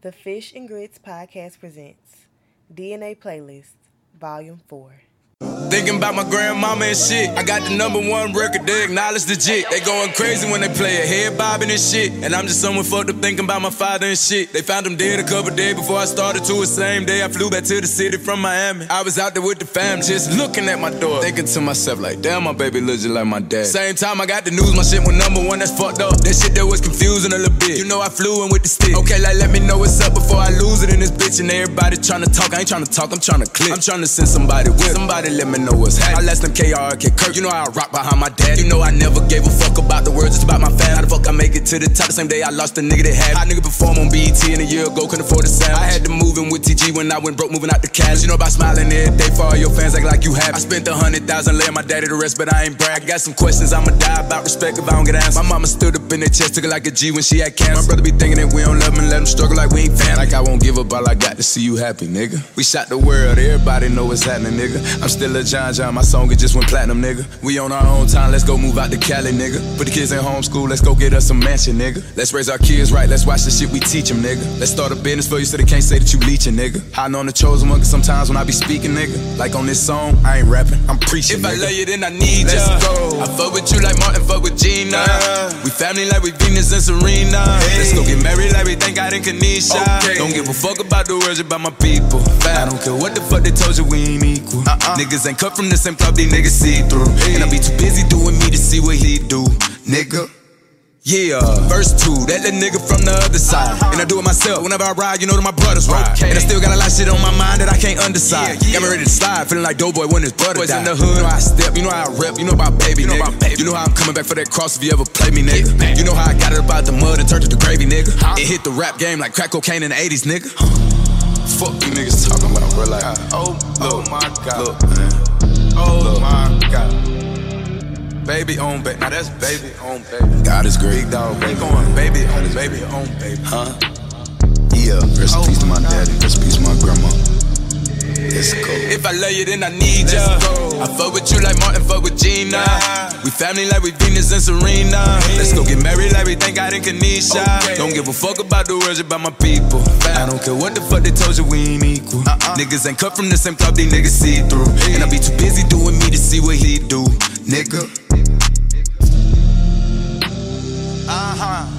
The Fish and Grits Podcast presents DNA Playlist, Volume 4. Thinking about my grandmama and shit. I got the number one record, they acknowledge the jit. They going crazy when they play it, head bobbing and shit. And I'm just someone fucked up thinking about my father and shit. They found him dead a couple days before I started to the same day. I flew back to the city from Miami. I was out there with the fam, just looking at my door. Thinking to myself, like, damn, my baby looks just like my dad. Same time I got the news, my shit went number one, that's fucked up. That shit that was confusing a little bit. You know I flew in with the stick. Okay, like, let me know what's up before I lose it in this bitch. And everybody trying to talk, I ain't trying to talk, I'm trying to click. I'm trying to send somebody with. Somebody let me know what's happening. I left them KR, K Kirk. You know I rock behind my dad. You know I never gave a fuck about the words, it's about my fam. How the fuck I make it to the top? The same day I lost a nigga that had. How nigga perform on BET in a year ago, couldn't afford the sound. I had to move in with TG when I went broke, moving out the cash. You know about smiling every day for all your fans, act like you have. I spent a hundred thousand laying my daddy to rest, but I ain't brag. I got some questions I'ma die about respect if I don't get asked. My mama stood up in the chest, took it like a G when she had cancer. My brother be thinking that we don't love him and let him struggle like we ain't family. Like I won't give up all I got to see you happy, nigga. We shot the world, everybody know what's happening, nigga. I'm still a John John, my song it just went platinum, nigga. We on our own time, let's go move out to Cali, nigga. Put the kids in homeschool, let's go get us a mansion, nigga. Let's raise our kids right, let's watch the shit we teach them, nigga. Let's start a business for you so they can't say that you leeching, nigga. I know I'm the chosen one, cause sometimes when I be speaking, nigga. Like on this song, I ain't rapping, I'm preaching. If nigga. I love you, then I need let's ya. Go. I fuck with you like Martin, fuck with Gina. Uh, we family like we Venus and Serena. Hey. Let's go get married like we thank God in Kanisha. Okay. Don't give a fuck about the words about my people. I don't care what the fuck they told you, we ain't equal. Uh-uh. Niggas ain't cut from the same club, these niggas see through. And I be too busy doing me to see what he do, nigga. Yeah, verse two, that little nigga from the other side. Uh-huh. And I do it myself whenever I ride, you know that my brothers ride. Okay. And I still got a lot of shit on my mind that I can't underside. Yeah, yeah. Got me ready to slide, feeling like Doughboy when his brother Boys died. in the hood, you know how I step, you know how I rep, you know about baby, you know nigga. About baby. You know how I'm coming back for that cross if you ever play me, nigga. You know how I got it about the mud and turned it to gravy, nigga. Huh? It hit the rap game like crack cocaine in the 80s, nigga. Fuck you niggas talking about, bro. Like, oh, oh my god. Look, man. Oh look. my god. Baby on baby. Now that's baby on baby. God is great. Big dog. Baby. going baby on baby on baby. Huh? Yeah. Rest in oh peace to my oh daddy. Rest in peace to my grandma. Let's go. If I love you, then I need ya. I fuck with you like Martin fuck with Gina. We family like we Venus and Serena. Let's go get married like we thank God in Kanisha. Don't give a fuck about the words about my people. I don't care what the fuck they told you, we ain't equal. Uh-uh. Niggas ain't cut from the same club, these niggas see through. And I be too busy doing me to see what he do, nigga. Uh huh.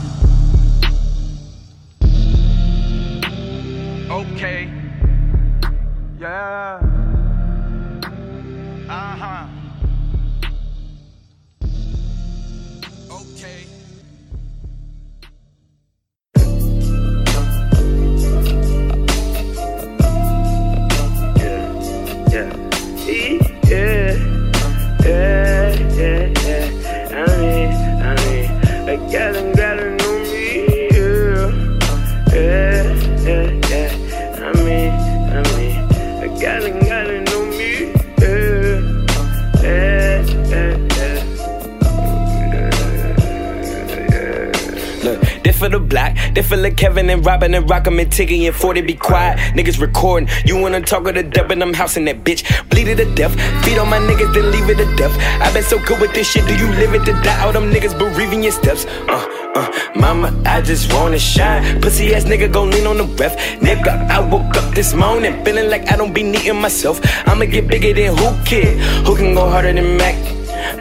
Kevin and Robin and Rockham and Tiggy and 40 be quiet. Niggas recording. You wanna talk of the dub and I'm housing that bitch. Bleed it to death. Feed on my niggas, then leave it to death. i been so good with this shit. Do you live it to die? All them niggas bereaving your steps. Uh, uh, mama, I just wanna shine. Pussy ass nigga gon' lean on the ref. Nigga, I woke up this morning feeling like I don't be needing myself. I'ma get bigger than who kid? Who can go harder than Mac?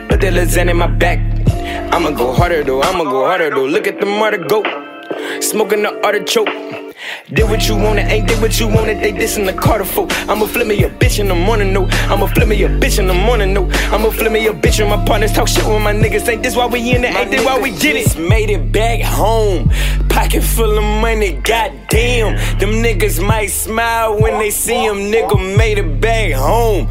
Put that lasagna in my back. I'ma go harder though, I'ma go harder though. Look at the mother go. Smoking the artichoke. Did what you wanted, ain't did what you wanted. They dissin' the Carter folk. I'ma flip me a bitch in the morning, no. I'ma flip me a bitch in the morning, no. I'ma flip me a bitch when my partners talk shit with my niggas. Ain't this why we in it? Ain't this why we get it? Made it back home. Pocket full of money, goddamn. Them niggas might smile when they see him. Nigga made it back home.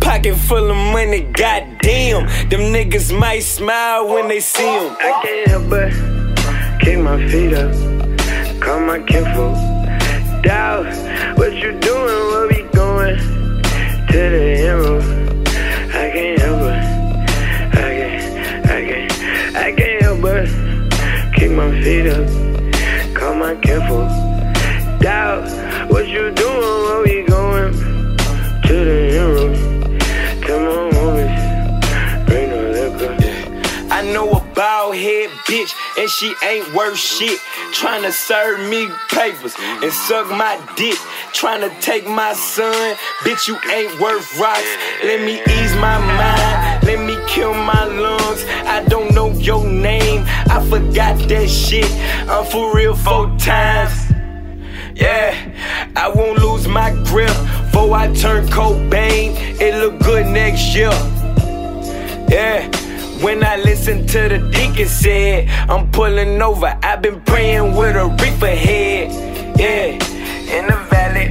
Pocket full of money, goddamn. Them niggas might smile when they see him. I can't help but kick my feet up, call my kinfolk. Doubt what you doing, where we going? To the hero. I can't help but, I can't, I can't, I can't help but kick my feet up, call my kinfolk. Doubt what you doing, where we and she ain't worth shit. Trying to serve me papers and suck my dick. Trying to take my son. Bitch, you ain't worth rocks. Let me ease my mind. Let me kill my lungs. I don't know your name. I forgot that shit. I'm for real four times. Yeah, I won't lose my grip before I turn Cobain. It look good next year. Yeah. When I listen to the deacon said, I'm pulling over. I've been praying with a reaper head. Yeah, in the valley,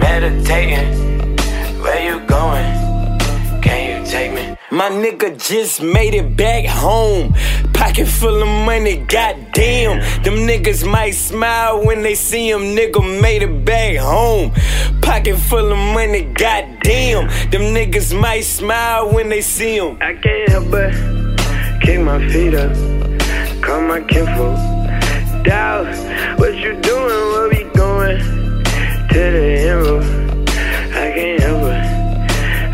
meditating. Where you going? Can you take me? My nigga just made it back home. Pocket full of money, goddamn. Them niggas might smile when they see him. Nigga made it back home. Pocket full of money, goddamn. Them niggas might smile when they see him. I can't help but kick my feet up, call my kinfolk. Doubt what you doing, where we going? To the end I can't help but,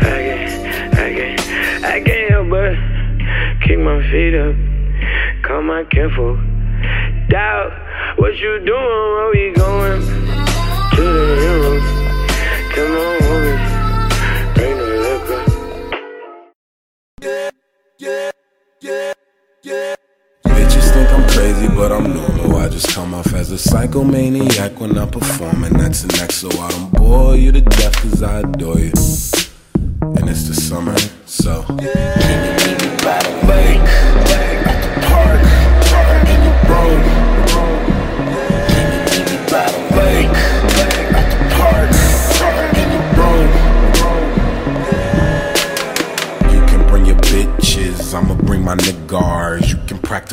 I can't, I can't, I can't help but kick my feet up, call my kinfolk. Doubt what you doing, where we going? To the end Tell my homies, bring the liquor. Bitches think I'm crazy, but I'm normal. I just come off as a psychomaniac when I'm performing. That's an XO. I don't bore you to death cause I adore you. And it's the summer, so. Can you meet me by the lake?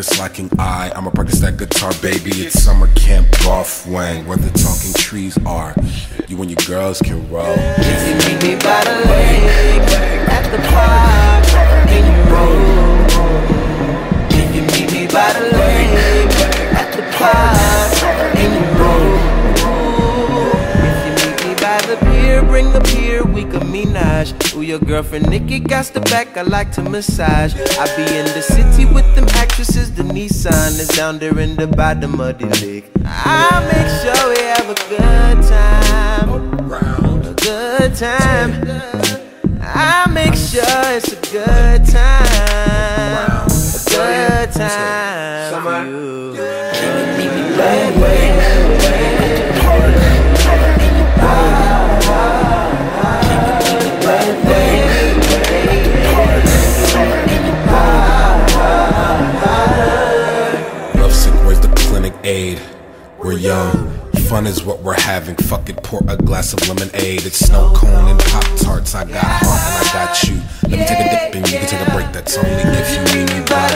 Practice like an eye, I'ma practice that guitar, baby. It's summer camp golf wang, where the talking trees are. You and your girls can roll. If you meet me by the lake, at the park, in your room. If you meet me by the lake, at the park, bring the pier, we can menage. Ooh, your girlfriend Nikki got the back, I like to massage. I be in the city with them actresses, the Nissan is down there in the bottom of the lake. I make sure we have a good time a good time. I make sure it's a good time. A good time young. Fun is what we're having. Fuck it, pour a glass of lemonade. It's snow cone and pop tarts. I got heart and I got you. Let me take a dip and you can take a break. That's only if you meet me by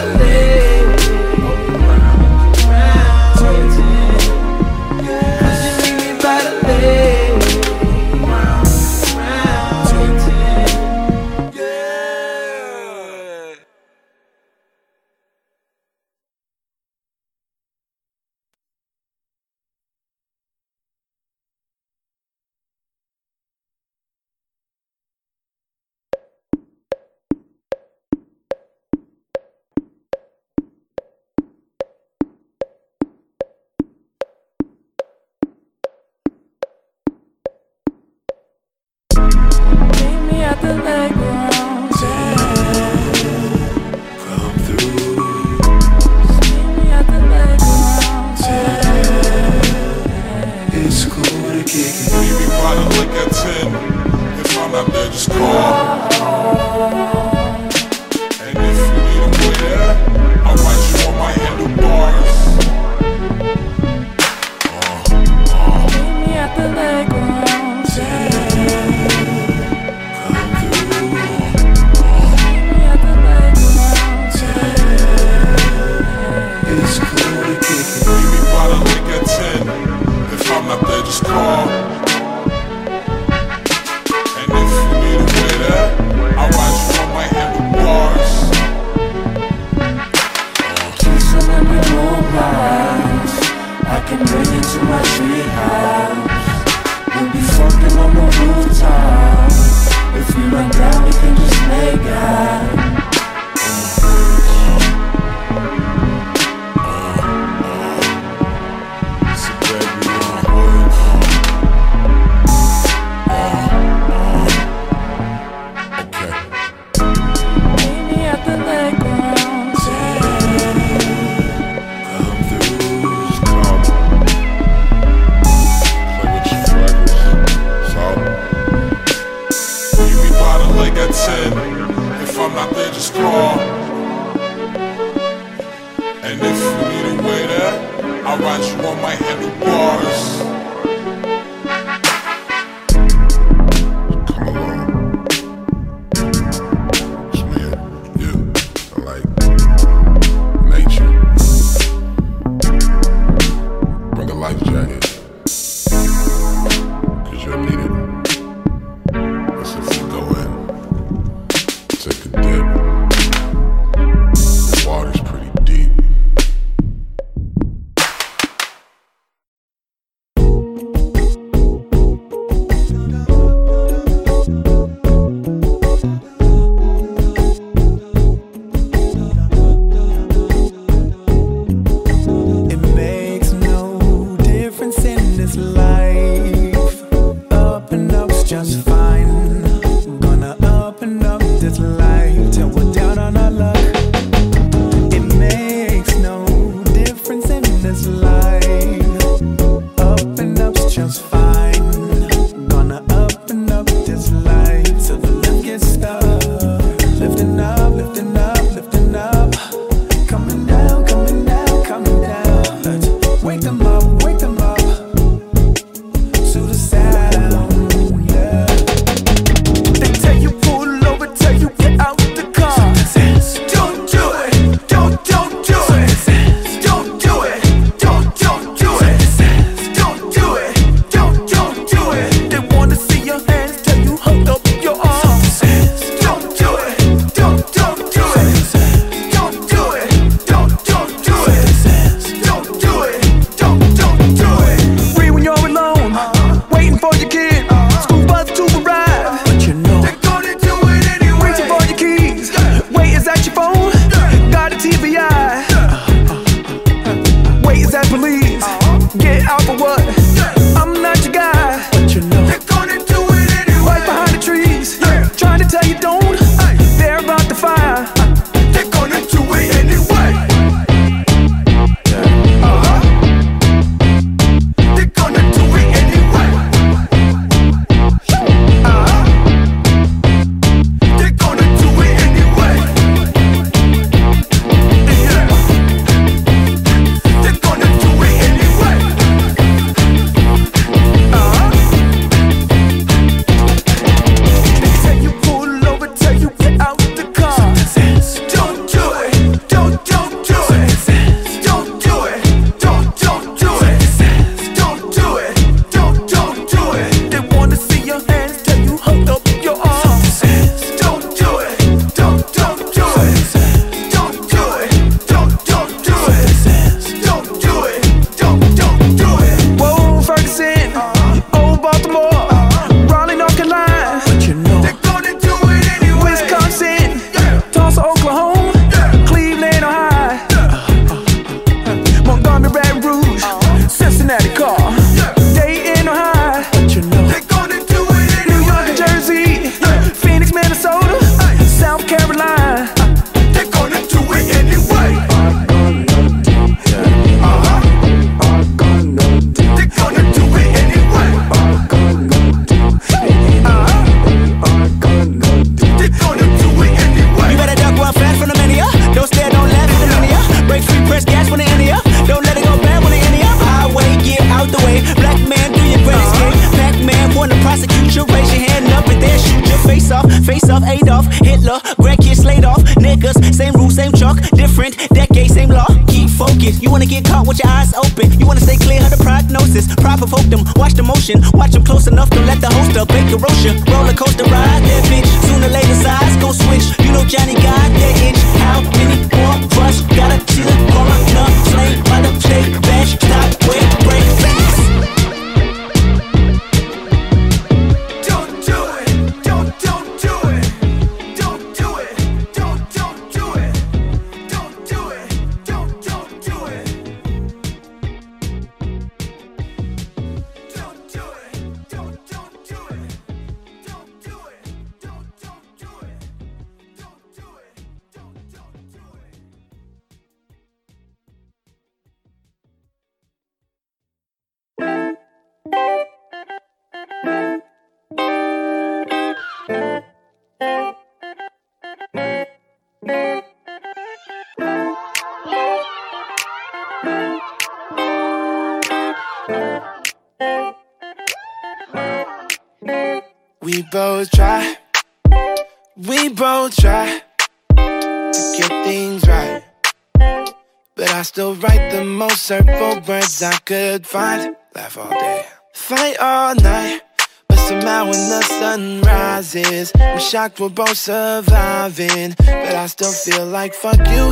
most hurtful words I could find. Laugh all day, fight all night. But somehow when the sun rises, I'm shocked we're both surviving. But I still feel like fuck you.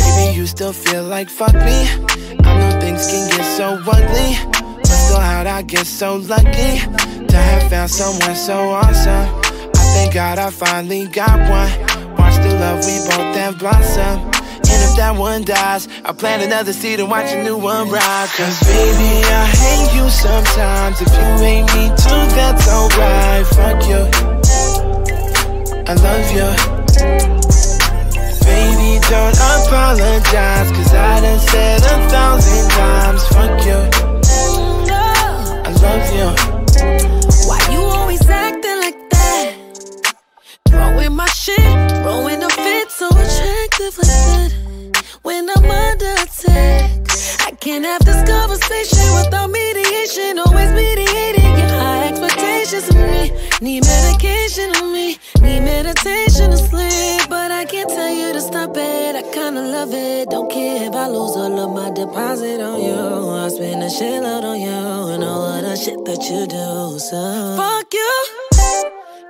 Maybe you still feel like fuck me. I know things can get so ugly. But still, how'd I get so lucky to have found someone so awesome? I thank God I finally got one. Watch the love we both have blossom. That one dies, I'll plant another seed and watch a new one rise. Cause baby, I hate you sometimes. If you hate me too, that's alright. Fuck you. I love you. Baby, don't apologize. Cause I done said a thousand times. Fuck you. I love you. Why you always acting like that? Throwing my shit, throwing a fit so attractive like that. When I'm under attack, I can't have this conversation without mediation. Always mediating your high expectations of me. Need medication on me, need meditation to sleep. But I can't tell you to stop it. I kinda love it. Don't care if I lose all of my deposit on you. I spend a shitload on you and all of the shit that you do. So fuck you.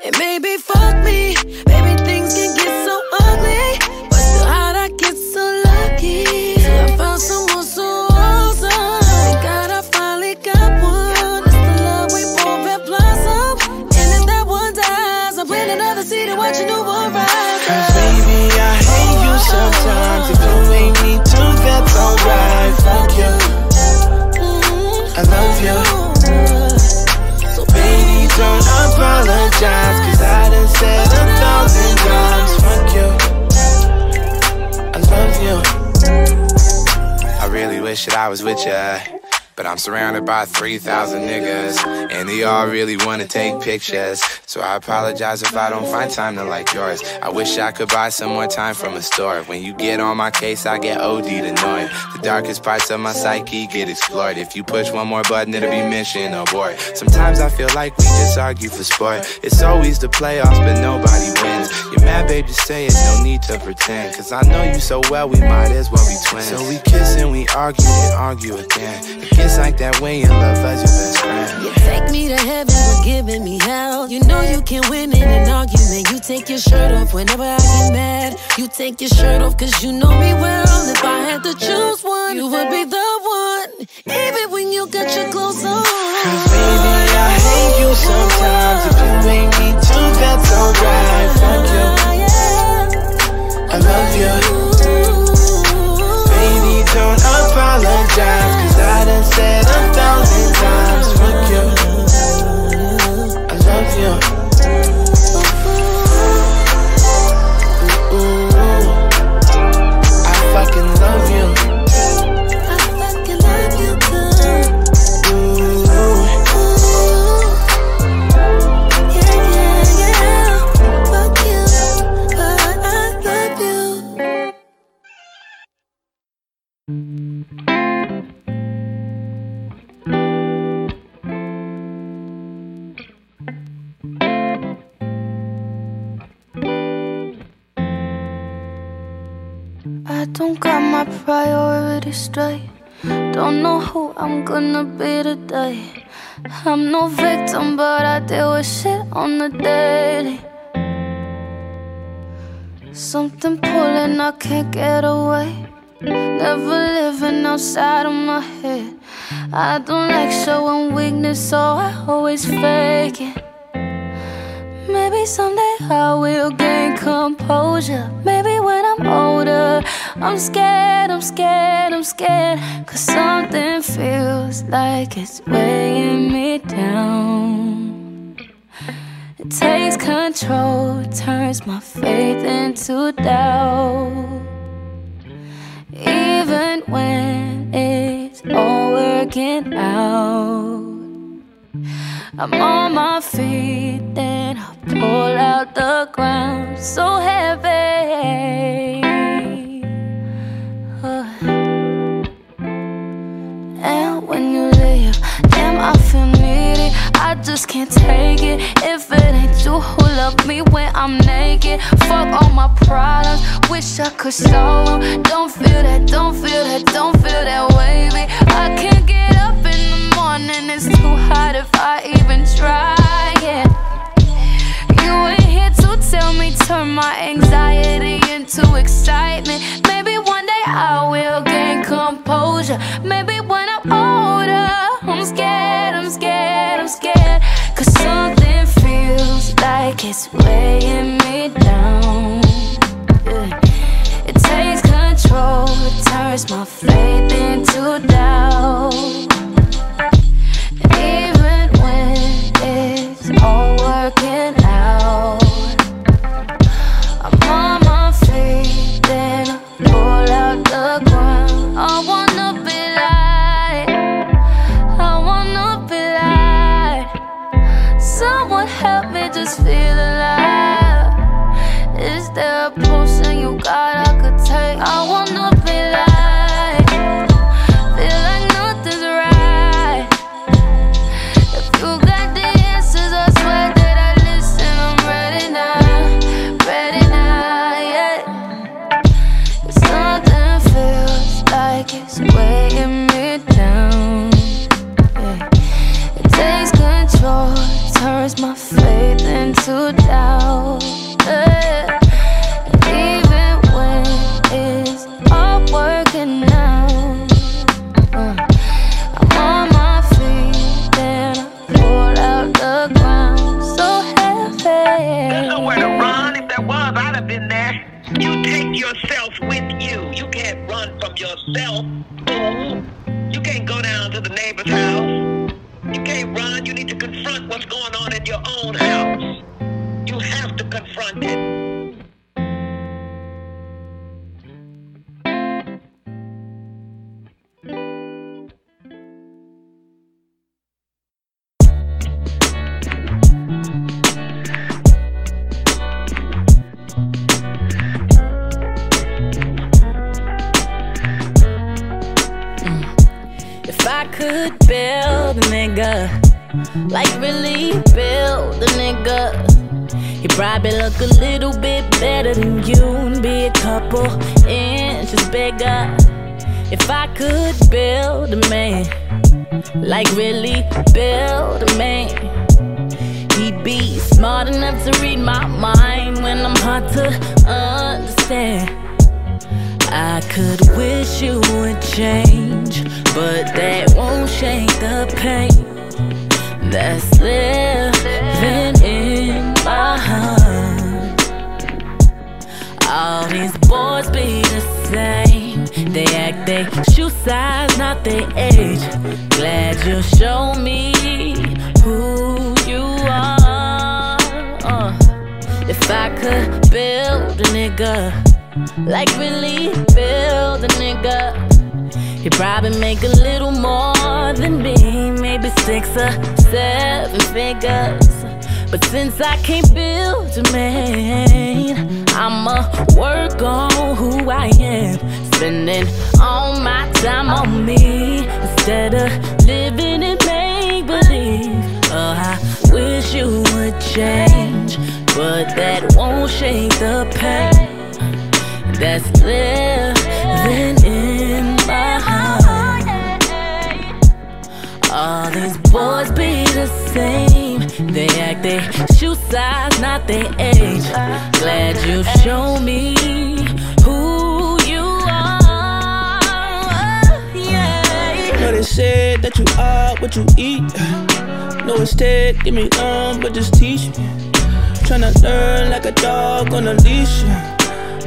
And maybe fuck me. Baby, things can get so ugly. Sometimes. If you hate me too, that's alright. Fuck you. I love you. So baby, don't apologize. Cause I done said a thousand times. Fuck you. I love you. I really wish that I was with ya. But I'm surrounded by 3,000 niggas, and they all really wanna take pictures. So I apologize if I don't find time to like yours. I wish I could buy some more time from a store. When you get on my case, I get OD'd annoyed. The darkest parts of my psyche get explored. If you push one more button, it'll be mission abort. Sometimes I feel like we just argue for sport. It's always the playoffs, but nobody wins. You're mad, babe, just say it, no need to pretend. Cause I know you so well, we might as well be twins. So we kiss and we argue and argue again. It gets like that when you love as your best friend. You take me to heaven for giving me hell. You know you can win in an argument. You take your shirt off whenever I get mad. You take your shirt off cause you know me well. If I had to choose one, you would be the one. Even when you got your clothes on. Cause baby, I hate you sometimes. If you hate me too, that's alright. Fuck you. I love you. Baby, don't apologize. Cause I done said a thousand times. I'm no victim, but I deal with shit on the daily. Something pulling, I can't get away. Never living outside of my head. I don't like showing weakness, so I always fake it. Maybe someday I will gain composure. Maybe when I'm older, I'm scared, I'm scared, I'm scared. Cause something feels like it's weighing me down. It takes control, turns my faith into doubt. Even when it's all working out. I'm on my feet, then I pull out the ground. So heavy. Uh. And when you leave, damn, I feel needy. I just can't take it. If it ain't you who love me when I'm naked, fuck all my problems. Wish I could solve them. Don't feel that, don't feel that, don't feel that wavy. I can't get up in the morning, it's too hot if I even try. Yeah. You ain't here to tell me turn my anxiety into excitement. Maybe one day I will gain composure. Maybe when I'm older, I'm scared, I'm scared, I'm scared. Cause something feels like it's weighing me down. It takes control, it turns my faith into doubt. I could build a nigga, like really build a nigga, he probably look a little bit better than you and be a couple inches bigger. If I could build a man, like really build a man, he'd be smart enough to read my mind when I'm hard to understand. I could wish you would change, but that won't shake the pain that's living in my heart. All these boys be the same. They act they shoe size, not their age. Glad you show me who you are. Uh, if I could build a nigga. Like really build a nigga. He probably make a little more than me, maybe six or seven figures. But since I can't build a man, I'ma work on who I am. Spending all my time on me instead of living in make believe. Oh, uh, I wish you would change, but that won't shake the pain that's living in my heart. All these boys be the same. They act they shoe size, not their age. Glad you show me who you are. Yeah. They said that you are what you eat. No instead, give me none, but just teach me. Tryna learn like a dog on a leash.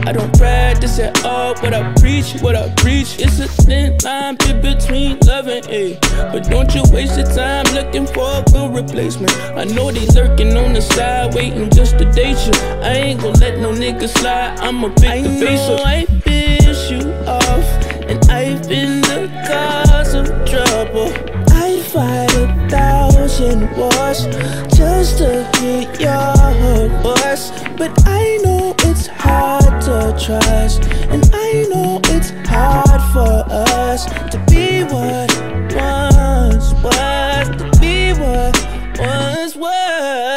I don't practice at all what I preach, what I preach. It's a thin line between love and hate. But don't you waste your time looking for a good replacement. I know they lurking on the side, waiting just to date you. I ain't gon' let no nigga slide. I'ma pick the face up. I piss you off, and I've been the cause of trouble. I'd fight a thousand wars just to hear your voice. But I know it's hard to trust, and I know it's hard for us to be what once was, to be what once was.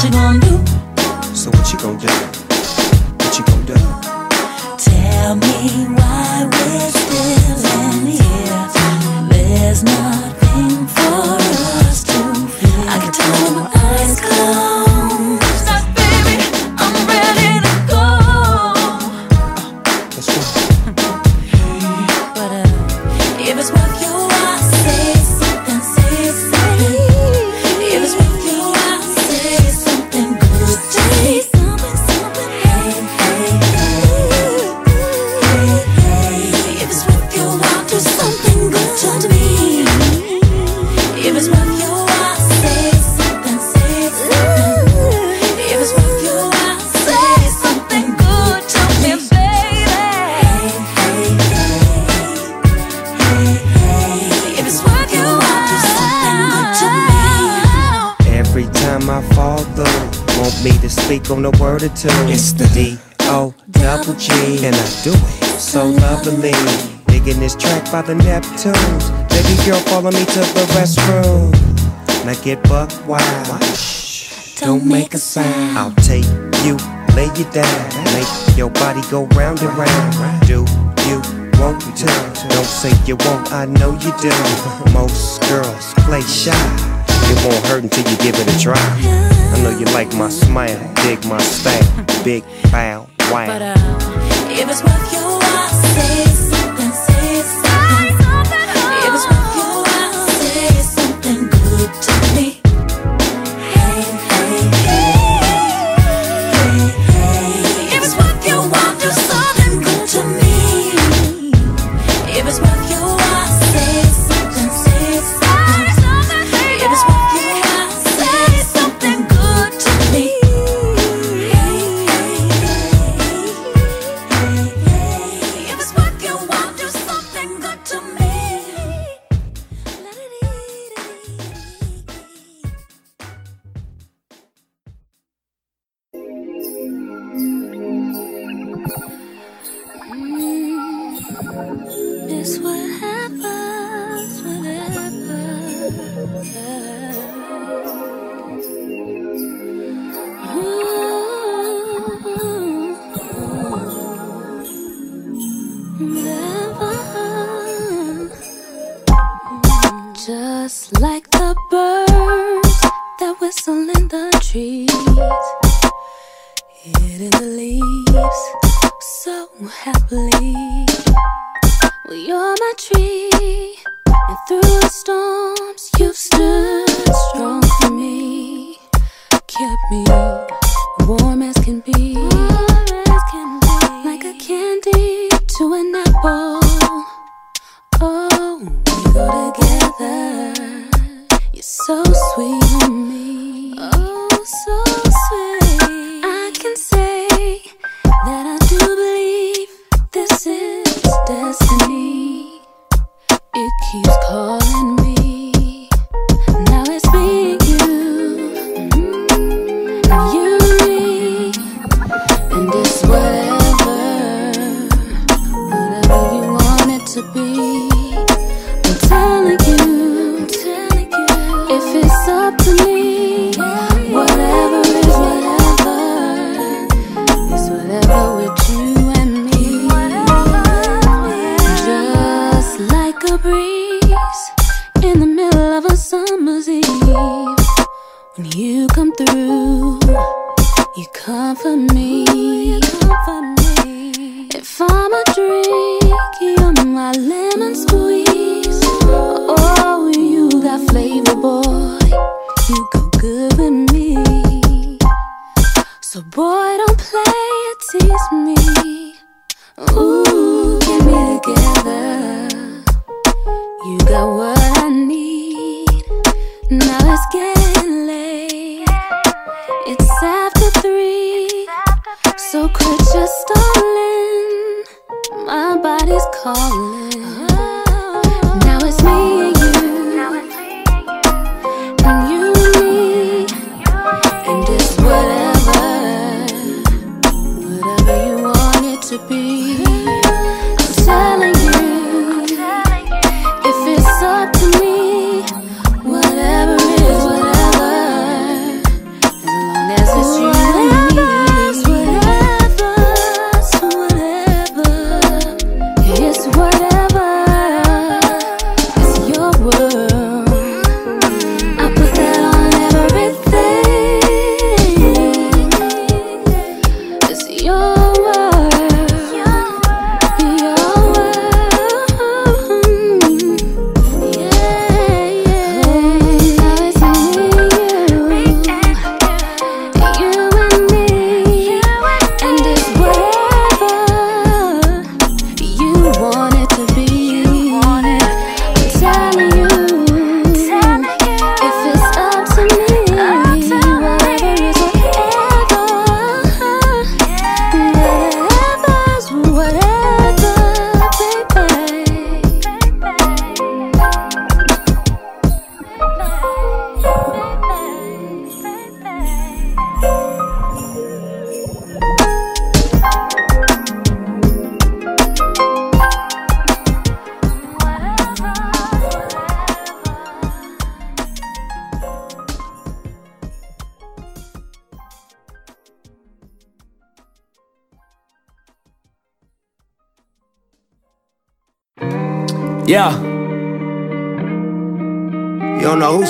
she gon' do? sound. I'll take you, lay you down, make your body go round and round. Do you want me to? Don't say you won't, I know you do. Most girls play shy. It won't hurt until you give it a try. I know you like my smile, dig my style, big bow, wow. But uh, if it's worth your while, say. like the birds that whistle in the trees, hidden the leaves so happily. Well, you're my tree, and through the storms you've stood strong for me, kept me warm as can be, as can be. like a candy to an apple. Oh, we go together. So sweet If I'm a drink, you're my lemon squeeze. Oh, you got flavor, boy.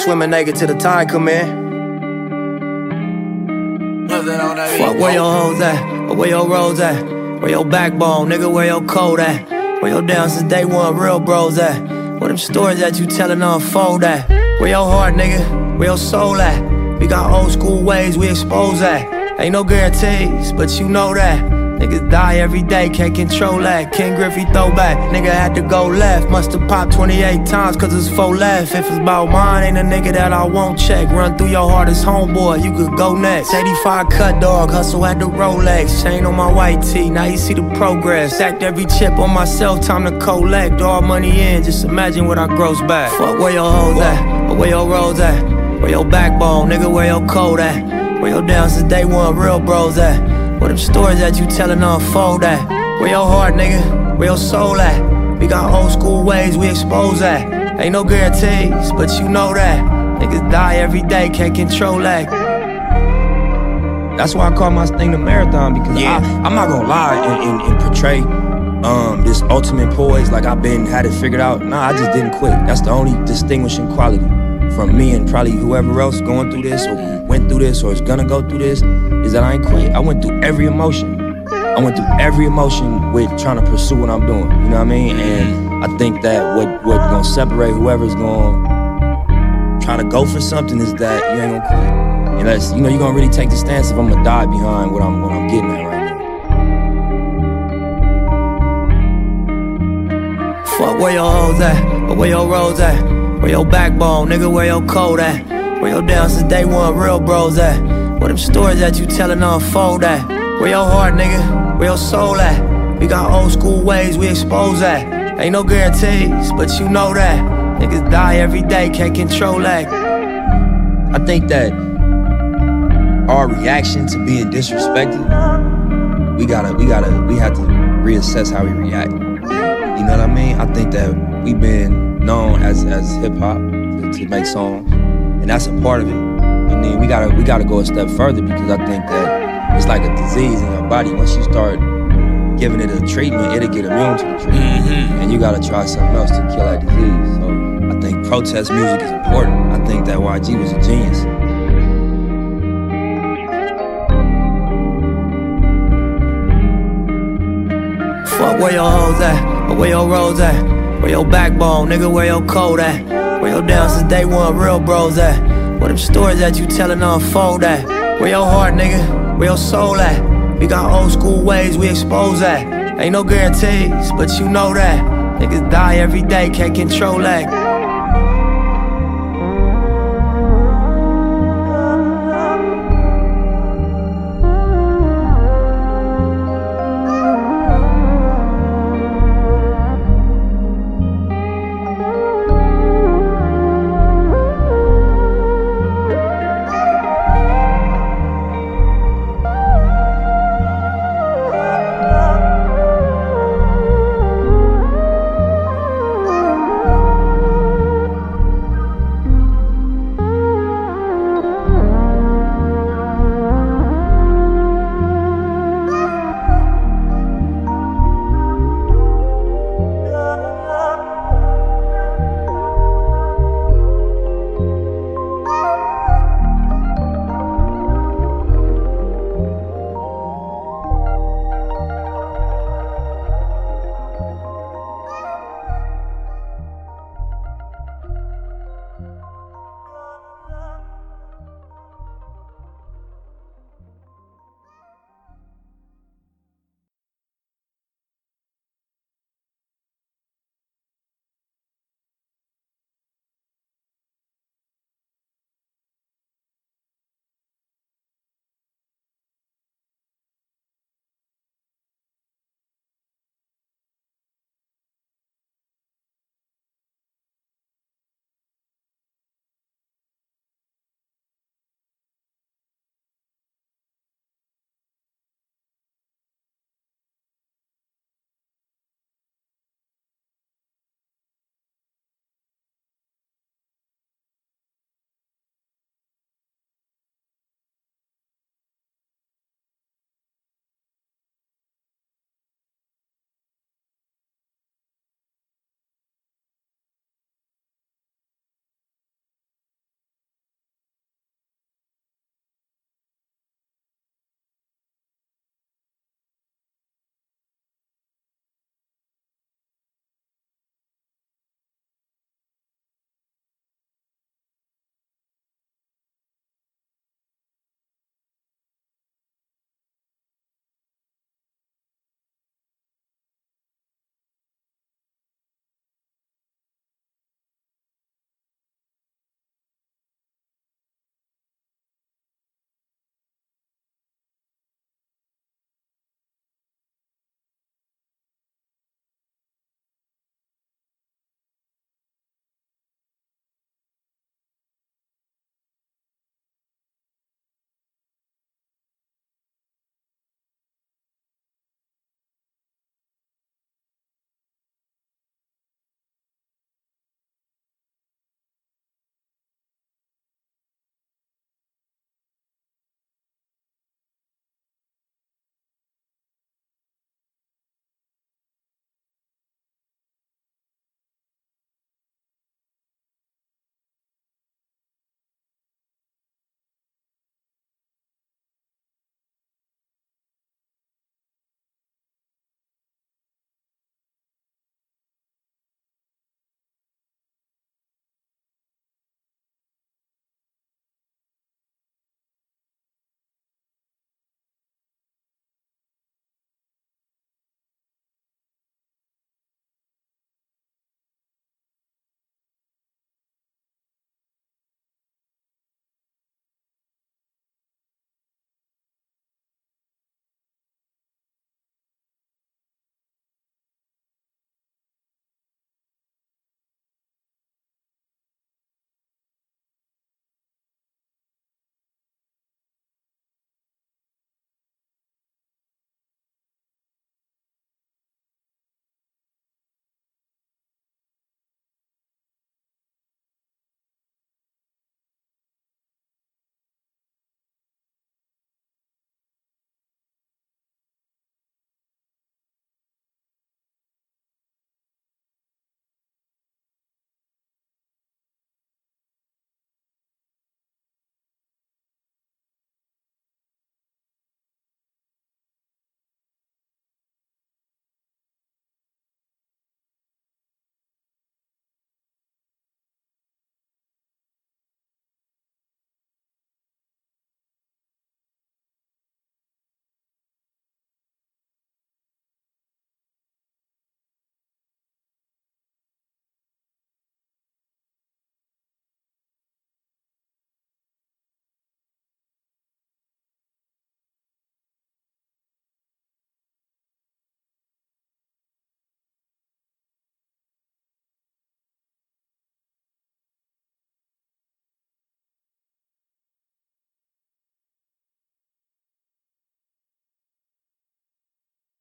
Swimming naked till the tide come in. Fuck where your hoes at, or where your roads at, where your backbone, nigga, where your code at, where your down since day one real bros at, where them stories that you telling unfold at, where your heart, nigga, where your soul at. We got old school ways we expose that. Ain't no guarantees, but you know that. Niggas die every day, can't control that. Ken Griffey throwback, nigga had to go left. Musta popped 28 times, cause it's four left. If it's about mine, ain't a nigga that I won't check. Run through your as homeboy, you could go next. 85 cut dog, hustle at the Rolex. Chain on my white tee, now you see the progress. Stacked every chip on myself, time to collect. All money in, just imagine what I gross back. Fuck where your hoes at, or where your rolls at. Where your backbone, nigga, where your code at. Where your down since day one, real bros at. Where them stories that you telling unfold at? Where your heart, nigga? Where your soul at? We got old school ways we expose that. Ain't no guarantees, but you know that. Niggas die every day, can't control that. That's why I call my thing the marathon because Yeah, I, I'm not gonna lie and, and, and portray um, this ultimate poise like I've been had it figured out. Nah, I just didn't quit. That's the only distinguishing quality from me and probably whoever else going through this or went through this or is gonna go through this is that I ain't quit. I went through every emotion. I went through every emotion with trying to pursue what I'm doing. You know what I mean? And I think that what what gonna separate whoever's gonna try to go for something is that you ain't gonna quit. Unless you know you're gonna really take the stance if I'm gonna die behind what I'm what I'm getting at right now. Fuck where your hoes at, or where your roads at, where your backbone, nigga, where your code at, where your down since day one real bros at, where them stories that you tellin' unfold at, where your heart, nigga, where your soul at. We got old school ways, we expose that. Ain't no guarantees, but you know that. Niggas die every day, can't control that. I think that our reaction to being disrespected, we gotta, we gotta, we have to reassess how we react. You know what I mean? I think that we've been known as as hip hop to, to make songs, and that's a part of it. And then we gotta, we gotta go a step further because I think that it's like a disease in your body. Once you start giving it a treatment, it'll get immune to the treatment, mm-hmm. and you gotta try something else to kill that disease. So I think protest music is important. I think that YG was a genius. Fuck where your hoes at, or where your roads at, where your backbone, nigga, where your code at, where your down since day one real bros at, where them stories that you tellin' unfold at, where your heart, nigga, where your soul at. We got old school ways, we expose that. Ain't no guarantees, but you know that. Niggas die every day, can't control that.